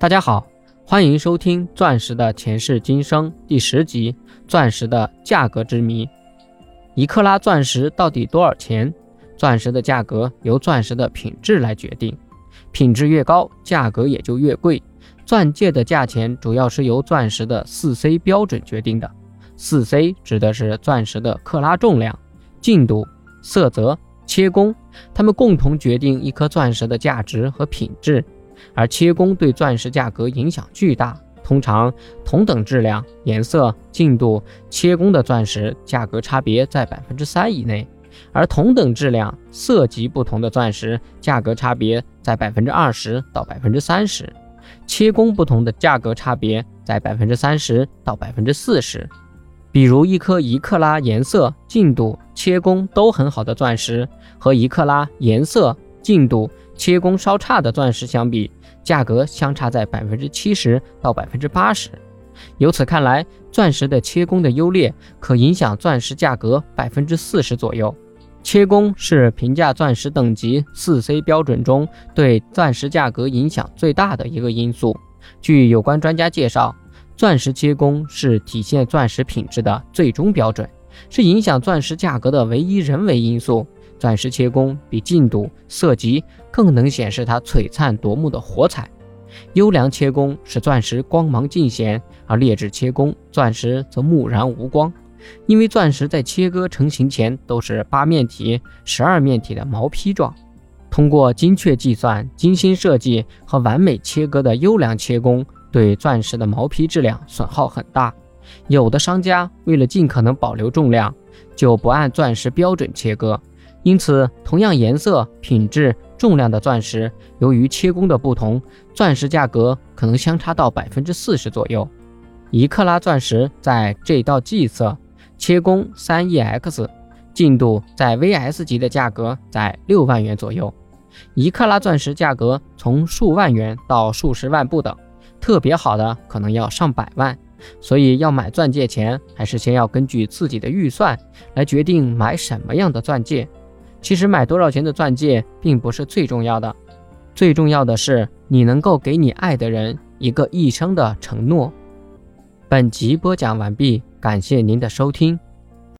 大家好，欢迎收听《钻石的前世今生》第十集《钻石的价格之谜》。一克拉钻石到底多少钱？钻石的价格由钻石的品质来决定，品质越高，价格也就越贵。钻戒的价钱主要是由钻石的四 C 标准决定的。四 C 指的是钻石的克拉重量、净度、色泽、切工，它们共同决定一颗钻石的价值和品质。而切工对钻石价格影响巨大。通常，同等质量、颜色、净度，切工的钻石价格差别在百分之三以内；而同等质量、色级不同的钻石价格差别在百分之二十到百分之三十，切工不同的价格差别在百分之三十到百分之四十。比如，一颗一克拉颜色、净度、切工都很好的钻石，和一克拉颜色、净度。切工稍差的钻石相比，价格相差在百分之七十到百分之八十。由此看来，钻石的切工的优劣可影响钻石价格百分之四十左右。切工是评价钻石等级四 C 标准中对钻石价格影响最大的一个因素。据有关专家介绍，钻石切工是体现钻石品质的最终标准，是影响钻石价格的唯一人为因素。钻石切工比净度、色级更能显示它璀璨夺目的火彩。优良切工使钻石光芒尽显，而劣质切工钻石则木然无光。因为钻石在切割成型前都是八面体、十二面体的毛坯状，通过精确计算、精心设计和完美切割的优良切工，对钻石的毛坯质量损耗很大。有的商家为了尽可能保留重量，就不按钻石标准切割。因此，同样颜色、品质、重量的钻石，由于切工的不同，钻石价格可能相差到百分之四十左右。一克拉钻石在 G 到 G 色，切工三 EX，净度在 VS 级的价格在六万元左右。一克拉钻石价格从数万元到数十万不等，特别好的可能要上百万。所以，要买钻戒前，还是先要根据自己的预算来决定买什么样的钻戒。其实买多少钱的钻戒并不是最重要的，最重要的是你能够给你爱的人一个一生的承诺。本集播讲完毕，感谢您的收听。